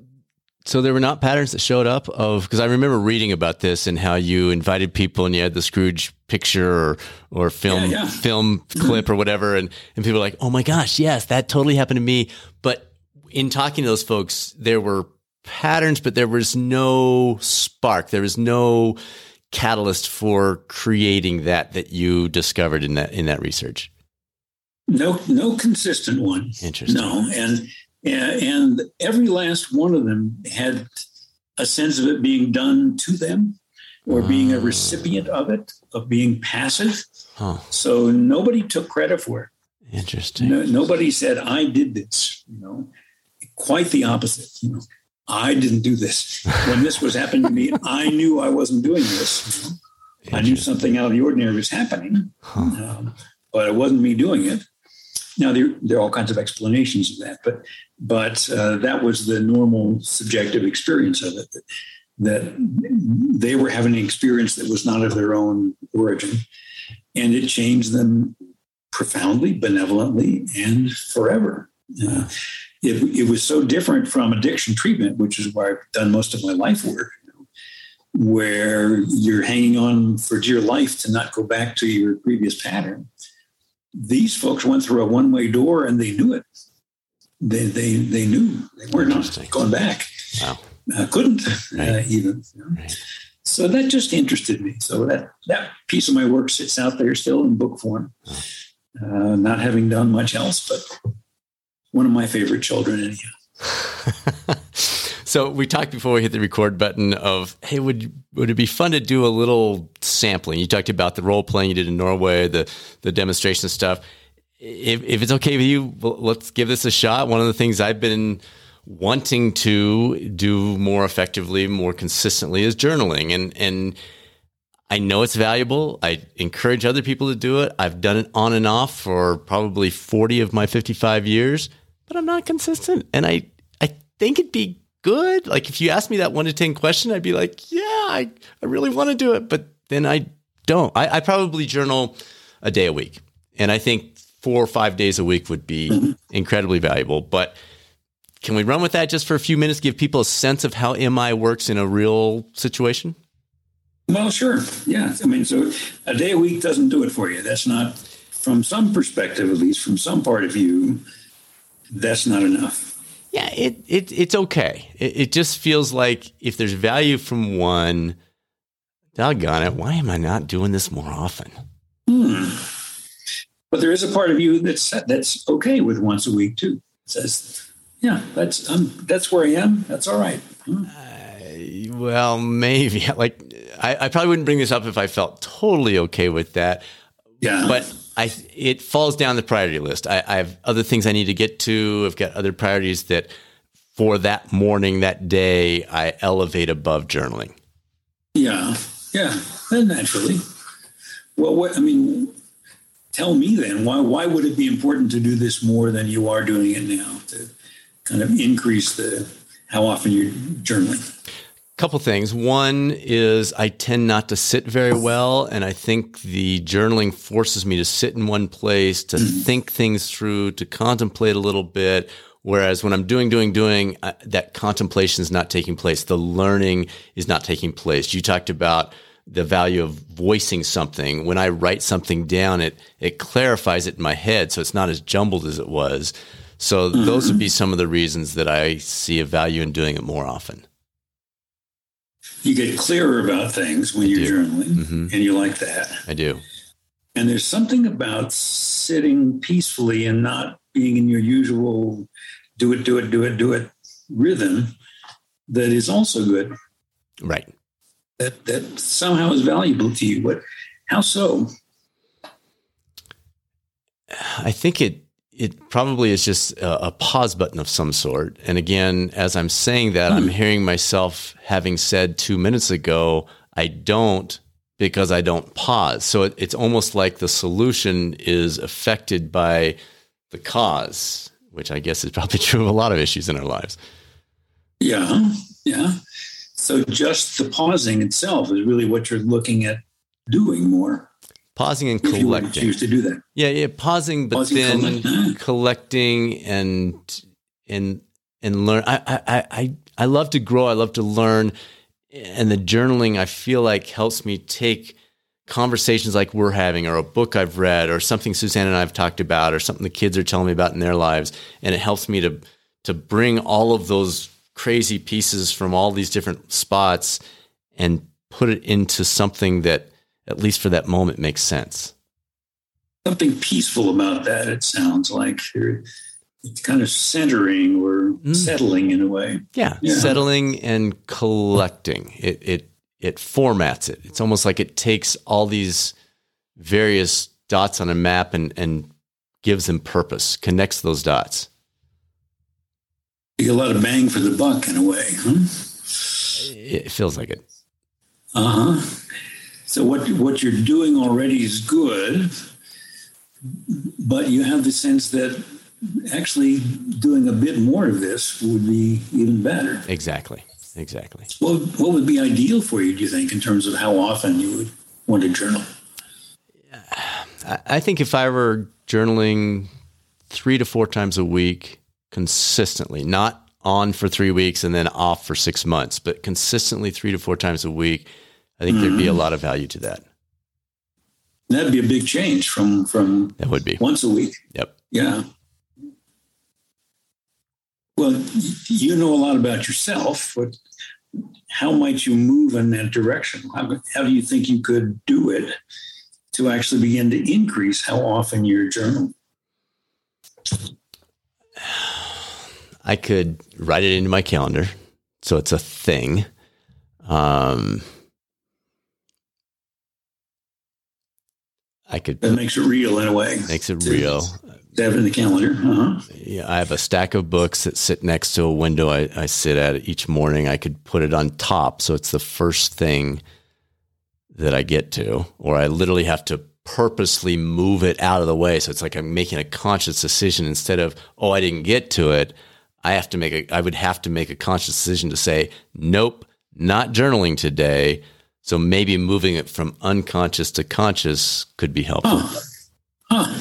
so there were not patterns that showed up of because I remember reading about this and how you invited people and you had the Scrooge picture or or film yeah, yeah. film mm-hmm. clip or whatever and and people were like, "Oh my gosh, yes, that totally happened to me." But in talking to those folks, there were patterns, but there was no spark. There was no catalyst for creating that that you discovered in that in that research. No, no consistent one. Interesting. No, and and every last one of them had a sense of it being done to them or being a ah. recipient of it, of being passive. Huh. So nobody took credit for it. Interesting. No, nobody said, I did this, you know, quite the opposite. You know, I didn't do this. When this was happening to me, I knew I wasn't doing this. You know? I knew something out of the ordinary was happening, huh. um, but it wasn't me doing it. Now there, there are all kinds of explanations of that, but but uh, that was the normal subjective experience of it. That, that they were having an experience that was not of their own origin, and it changed them profoundly, benevolently, and forever. Uh, it, it was so different from addiction treatment, which is where I've done most of my life work where you're hanging on for dear life to not go back to your previous pattern. These folks went through a one way door and they knew it. They, they, they knew they were not going back. Wow. Uh, couldn't right. uh, even. You know? right. So that just interested me. So that, that piece of my work sits out there still in book form, uh, not having done much else, but one of my favorite children, anyhow. So we talked before we hit the record button of, hey, would would it be fun to do a little sampling? You talked about the role playing you did in Norway, the the demonstration stuff. If, if it's okay with you, let's give this a shot. One of the things I've been wanting to do more effectively, more consistently is journaling. And and I know it's valuable. I encourage other people to do it. I've done it on and off for probably 40 of my 55 years, but I'm not consistent. And I I think it'd be good? Like if you asked me that one to 10 question, I'd be like, yeah, I, I really want to do it. But then I don't. I, I probably journal a day a week. And I think four or five days a week would be mm-hmm. incredibly valuable. But can we run with that just for a few minutes, give people a sense of how MI works in a real situation? Well, sure. Yeah. I mean, so a day a week doesn't do it for you. That's not, from some perspective, at least from some part of you, that's not enough. Yeah, it, it it's okay. It, it just feels like if there's value from one, doggone it, why am I not doing this more often? Hmm. But there is a part of you that's that's okay with once a week too. It says, yeah, that's um, that's where I am. That's all right. Hmm. Uh, well, maybe. Like I, I probably wouldn't bring this up if I felt totally okay with that. Yeah. But I it falls down the priority list. I, I, have other things I need to get to. I've got other priorities that for that morning, that day, I elevate above journaling. Yeah, yeah, and naturally. Well, what I mean, tell me then why why would it be important to do this more than you are doing it now to kind of increase the how often you're journaling? Couple things. One is I tend not to sit very well, and I think the journaling forces me to sit in one place, to mm-hmm. think things through, to contemplate a little bit. Whereas when I'm doing, doing, doing, uh, that contemplation is not taking place. The learning is not taking place. You talked about the value of voicing something. When I write something down, it it clarifies it in my head, so it's not as jumbled as it was. So those would be some of the reasons that I see a value in doing it more often you get clearer about things when I you're do. journaling, mm-hmm. and you like that. I do. And there's something about sitting peacefully and not being in your usual do it, do it, do it, do it rhythm that is also good. Right. That that somehow is valuable to you. But how so? I think it it probably is just a, a, pause button of some sort. And again, as I'm saying that, I'm hmm. hearing myself having said two minutes ago, I don't because I don't pause. So it, it's almost like the solution is affected by the cause, which I guess is probably true of a lot of issues in our lives. Yeah. Yeah. So just the pausing itself is really what you're looking at doing more pausing and collecting. choose to do that. Yeah, yeah, pausing, but pausing, then collecting and and and learn. I, I I I love to grow. I love to learn, and the journaling I feel like helps me take conversations like we're having, or a book I've read, or something Suzanne and I have talked about, or something the kids are telling me about in their lives, and it helps me to to bring all of those crazy pieces from all these different spots and put it into something that at least for that moment, makes sense. Something peaceful about that, it sounds like. It's kind of centering or mm. settling in a way. Yeah, yeah, settling and collecting. It, it, it formats it. It's almost like it takes all these various dots on a map and, and gives them purpose, connects those dots. You get a lot of bang for the buck in a way, huh? It feels like it. Uh huh. So what what you're doing already is good, but you have the sense that actually doing a bit more of this would be even better. Exactly. Exactly. What, what would be ideal for you, do you think, in terms of how often you would want to journal? I think if I were journaling three to four times a week consistently, not on for three weeks and then off for six months, but consistently three to four times a week, I think mm-hmm. there'd be a mm-hmm. lot of value to that. That'd be a big change from from that would be once a week. Yep. Yeah. Well, you know a lot about yourself, but how might you move in that direction? How, how do you think you could do it to actually begin to increase how often you journal? I could write it into my calendar, so it's a thing. Um, I could. That makes it real in a way. Makes it real. Have it in the calendar. Uh-huh. Yeah, I have a stack of books that sit next to a window I, I sit at each morning. I could put it on top, so it's the first thing that I get to, or I literally have to purposely move it out of the way. So it's like I'm making a conscious decision instead of, oh, I didn't get to it. I have to make a, I would have to make a conscious decision to say, nope, not journaling today. So maybe moving it from unconscious to conscious could be helpful. Huh. Huh.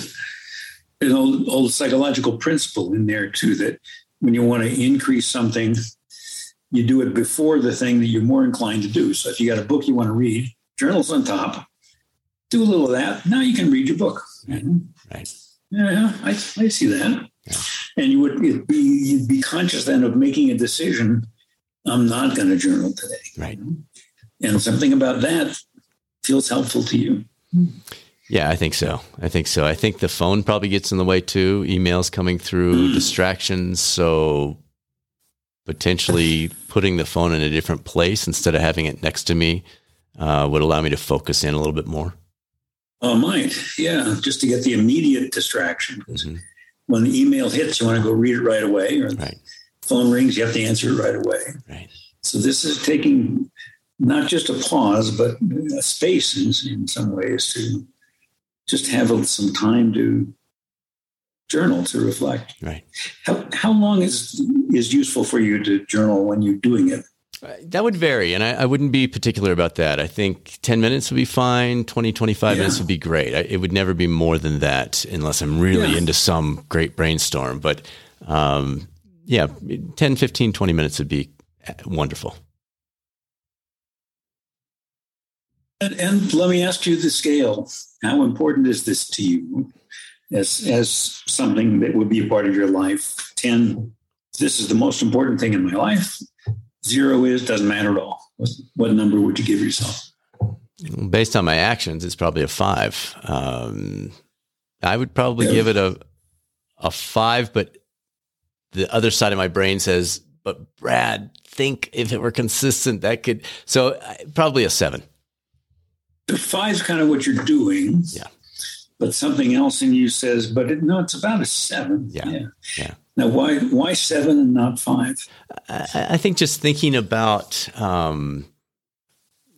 An old, old psychological principle in there too that when you want to increase something, you do it before the thing that you're more inclined to do. So if you got a book you want to read, journals on top, do a little of that. Now you can read your book. Right. right. Yeah, I, I see that. Yeah. And you would be you'd be conscious then of making a decision. I'm not going to journal today. Right. And something about that feels helpful to you. Yeah, I think so. I think so. I think the phone probably gets in the way too. Emails coming through, mm. distractions. So potentially putting the phone in a different place instead of having it next to me uh, would allow me to focus in a little bit more. Oh, might. Yeah, just to get the immediate distraction. Mm-hmm. When the email hits, you want to go read it right away, or right. phone rings, you have to answer it right away. Right. So this is taking not just a pause, but a space in, in some ways to just have some time to journal to reflect. Right. How how long is is useful for you to journal when you're doing it? That would vary, and I, I, wouldn't be particular about that. I think 10 minutes would be fine, 20, 25 yeah. minutes would be great. I, it would never be more than that unless I'm really yeah. into some great brainstorm. But um, yeah, 10, 15, 20 minutes would be uh, wonderful. And, and let me ask you the scale. How important is this to you as, as something that would be a part of your life? 10, this is the most important thing in my life zero is doesn't matter at all. What, what number would you give yourself? Based on my actions, it's probably a five. Um, I would probably yeah. give it a a five, but the other side of my brain says, "But Brad, think if it were consistent, that could." So probably a seven. Is kind of what you're doing. Yeah. But something else in you says, "But it, no, it's about a seven. Yeah. Yeah. yeah. Now, why why seven and not five? I, I think just thinking about um,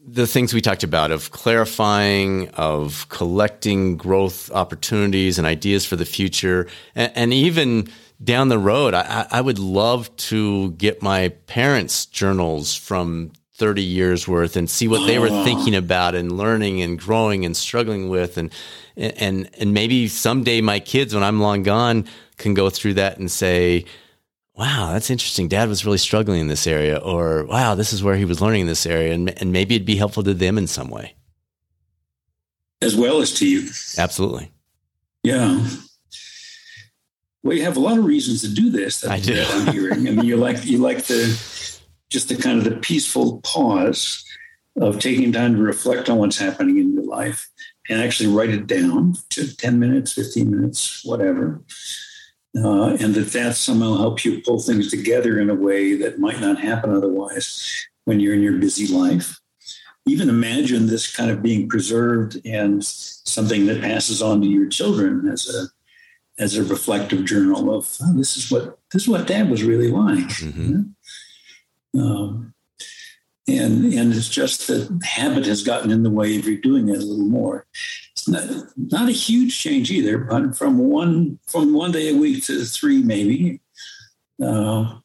the things we talked about of clarifying, of collecting growth opportunities and ideas for the future, and, and even down the road, I, I, would love to get my parents' journals from 30 years worth and see what they were oh. thinking about and learning and growing and struggling with and and and maybe someday my kids when I'm long gone can go through that and say, wow, that's interesting. Dad was really struggling in this area, or wow, this is where he was learning in this area. And, and maybe it'd be helpful to them in some way. As well as to you. Absolutely. Yeah. Well, you have a lot of reasons to do this. I do. I'm hearing. I mean, you like you like the just the kind of the peaceful pause of taking time to reflect on what's happening in your life and actually write it down to 10 minutes, 15 minutes, whatever uh, and that that somehow helps you pull things together in a way that might not happen otherwise when you're in your busy life. Even imagine this kind of being preserved and something that passes on to your children as a as a reflective journal of oh, this is what this is what dad was really like. Mm-hmm. Um, and and it's just that habit has gotten in the way of you doing it a little more. It's not not a huge change either, but from one from one day a week to three maybe. Uh,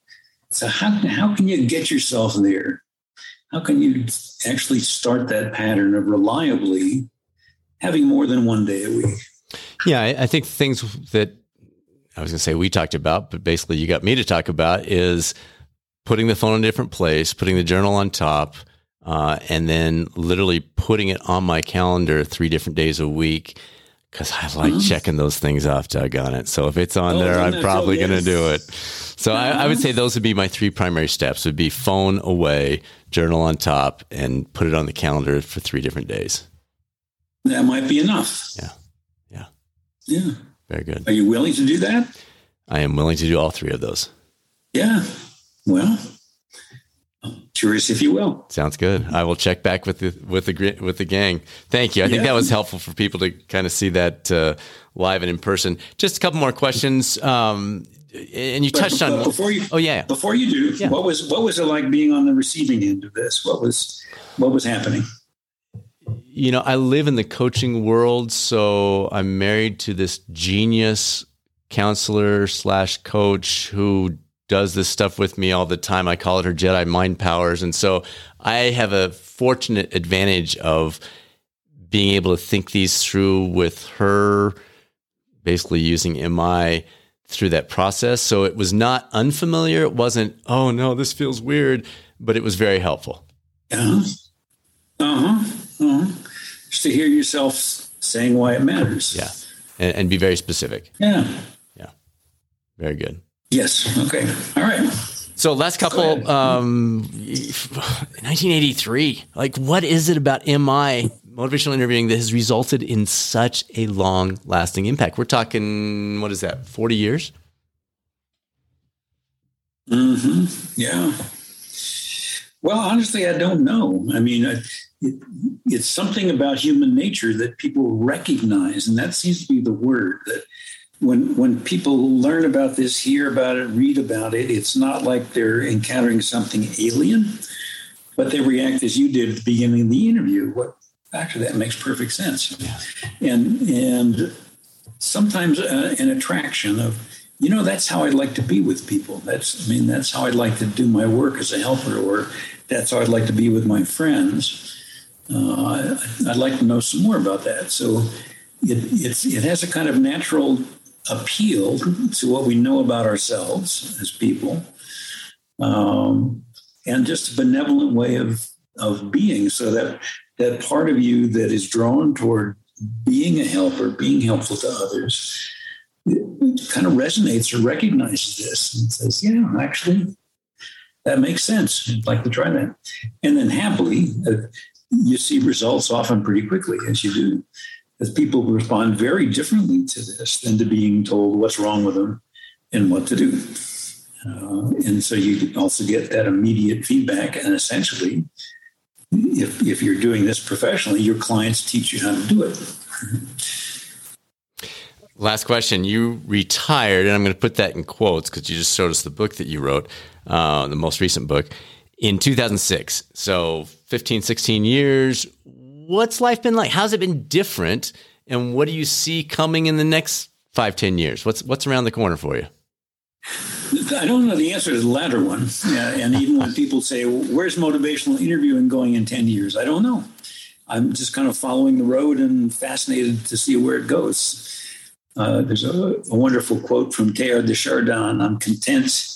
so how how can you get yourself there? How can you actually start that pattern of reliably having more than one day a week? Yeah, I, I think things that I was going to say we talked about, but basically you got me to talk about is putting the phone in a different place, putting the journal on top, uh, and then literally putting it on my calendar three different days a week because I like mm-hmm. checking those things off, Doug, on it. So if it's on oh, there, I'm probably going to do it. So I, I, would say those would be my three primary steps: would be phone away, journal on top, and put it on the calendar for three different days. That might be enough. Yeah, yeah, yeah. Very good. Are you willing to do that? I am willing to do all three of those. Yeah. Well, I'm curious if you will. Sounds good. I will check back with the with the with the gang. Thank you. I think yeah. that was helpful for people to kind of see that uh, live and in person. Just a couple more questions. Um, and you touched but, on before you. Oh yeah. Before you do, yeah. what was what was it like being on the receiving end of this? What was what was happening? you know, I live in the coaching world, so I'm married to this genius counselor slash coach who does this stuff with me all the time. I call it her Jedi mind powers. And so I have a fortunate advantage of being able to think these through with her, basically using MI through that process. So it was not unfamiliar. It wasn't, oh no, this feels weird, but it was very helpful. Yeah. Uh huh. Uh-huh just to hear yourself saying why it matters. Yeah. And, and be very specific. Yeah. Yeah. Very good. Yes. Okay. All right. So last couple, um, 1983. Like, what is it about MI motivational interviewing that has resulted in such a long lasting impact? We're talking, what is that, 40 years? Hmm. Yeah. Well, honestly, I don't know. I mean, I, it, it's something about human nature that people recognize, and that seems to be the word that when when people learn about this, hear about it, read about it, it's not like they're encountering something alien, but they react as you did at the beginning of the interview. What actually that makes perfect sense, and and sometimes uh, an attraction of you know that's how I'd like to be with people. That's I mean that's how I'd like to do my work as a helper, or that's how I'd like to be with my friends uh, I'd like to know some more about that. So it, it has a kind of natural appeal to what we know about ourselves as people, um, and just a benevolent way of of being. So that that part of you that is drawn toward being a helper, being helpful to others, kind of resonates or recognizes this and says, "Yeah, actually." That makes sense. I'd like to try that. And then happily, uh, you see results often pretty quickly, as you do, as people respond very differently to this than to being told what's wrong with them and what to do. Uh, and so you also get that immediate feedback. And essentially, if, if you're doing this professionally, your clients teach you how to do it. Last question. You retired, and I'm going to put that in quotes because you just showed us the book that you wrote, uh, the most recent book in 2006. So 15, 16 years. What's life been like? How's it been different? And what do you see coming in the next five, 10 years? What's, what's around the corner for you? I don't know the answer to the latter one. And even when people say, where's motivational interviewing going in 10 years? I don't know. I'm just kind of following the road and fascinated to see where it goes. Uh, there's a, a, wonderful quote from Teilhard de Chardin I'm content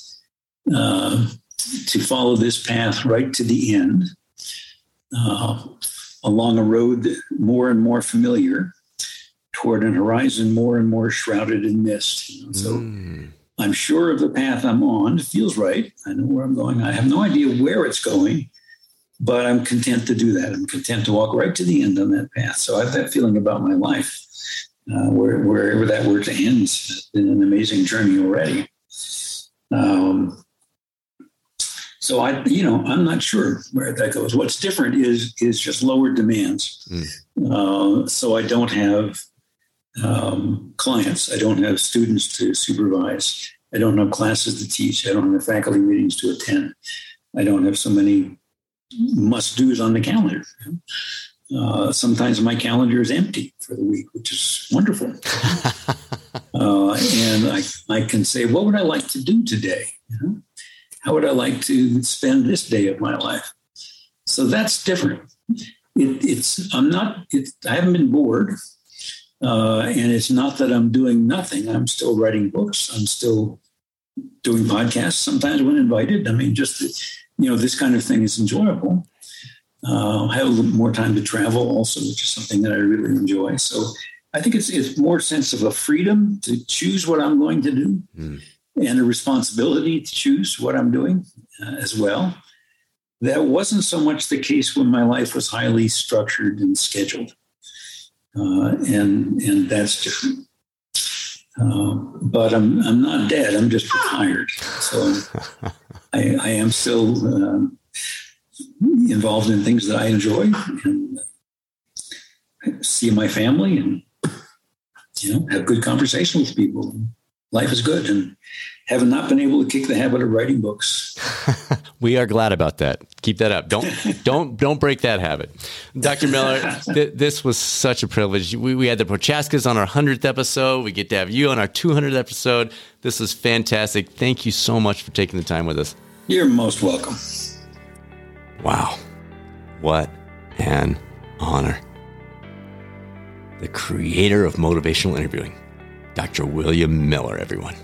uh, to follow this path right to the end uh, along a road more and more familiar toward an horizon more and more shrouded in mist. You know? So mm. I'm sure of the path I'm on. It feels right. I know where I'm going. I have no idea where it's going, but I'm content to do that. I'm content to walk right to the end on that path. So I have that feeling about my life. Uh, where, wherever that were to end, it's been an amazing journey already. Um, so I, you know, I'm not sure where that goes. What's different is is just lower demands. Mm. Uh, so I don't have um, clients. I don't have students to supervise. I don't have classes to teach. I don't have faculty meetings to attend. I don't have so many must do's on the calendar. Uh, sometimes my calendar is empty for the week, which is wonderful. uh, and I, I can say, what would I like to do today? You know? How would I like to spend this day of my life? So that's different. It, it's I'm not. It, I haven't been bored, uh, and it's not that I'm doing nothing. I'm still writing books. I'm still doing podcasts. Sometimes when invited. I mean, just you know, this kind of thing is enjoyable. Uh, I have a little more time to travel also, which is something that I really enjoy. So I think it's it's more sense of a freedom to choose what I'm going to do, mm. And a responsibility to choose what I'm doing uh, as well. That wasn't so much the case when my life was highly structured and scheduled, uh, and and that's different. Uh, but I'm I'm not dead. I'm just retired, so I, I am still um, involved in things that I enjoy and see my family and you know have good conversation with people. Life is good, and have not been able to kick the habit of writing books. we are glad about that. Keep that up. Don't don't don't break that habit, Dr. Miller. th- this was such a privilege. We, we had the Prochaskas on our hundredth episode. We get to have you on our two hundredth episode. This is fantastic. Thank you so much for taking the time with us. You're most welcome. Wow, what an honor! The creator of motivational interviewing, Dr. William Miller. Everyone.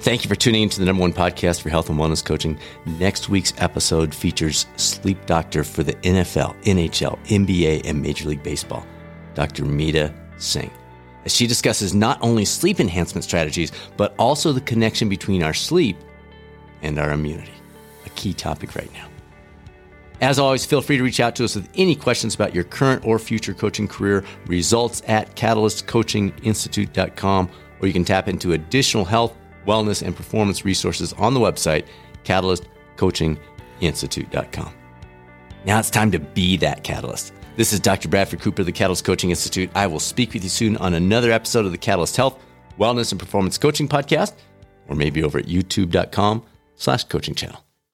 Thank you for tuning into the number one podcast for health and wellness coaching. Next week's episode features sleep doctor for the NFL, NHL, NBA, and Major League Baseball, Dr. Meeta Singh, as she discusses not only sleep enhancement strategies, but also the connection between our sleep and our immunity, a key topic right now. As always, feel free to reach out to us with any questions about your current or future coaching career, results at catalystcoachinginstitute.com, or you can tap into additional health wellness, and performance resources on the website, catalystcoachinginstitute.com. Now it's time to be that catalyst. This is Dr. Bradford Cooper of the Catalyst Coaching Institute. I will speak with you soon on another episode of the Catalyst Health, Wellness, and Performance Coaching Podcast, or maybe over at youtube.com slash coaching channel.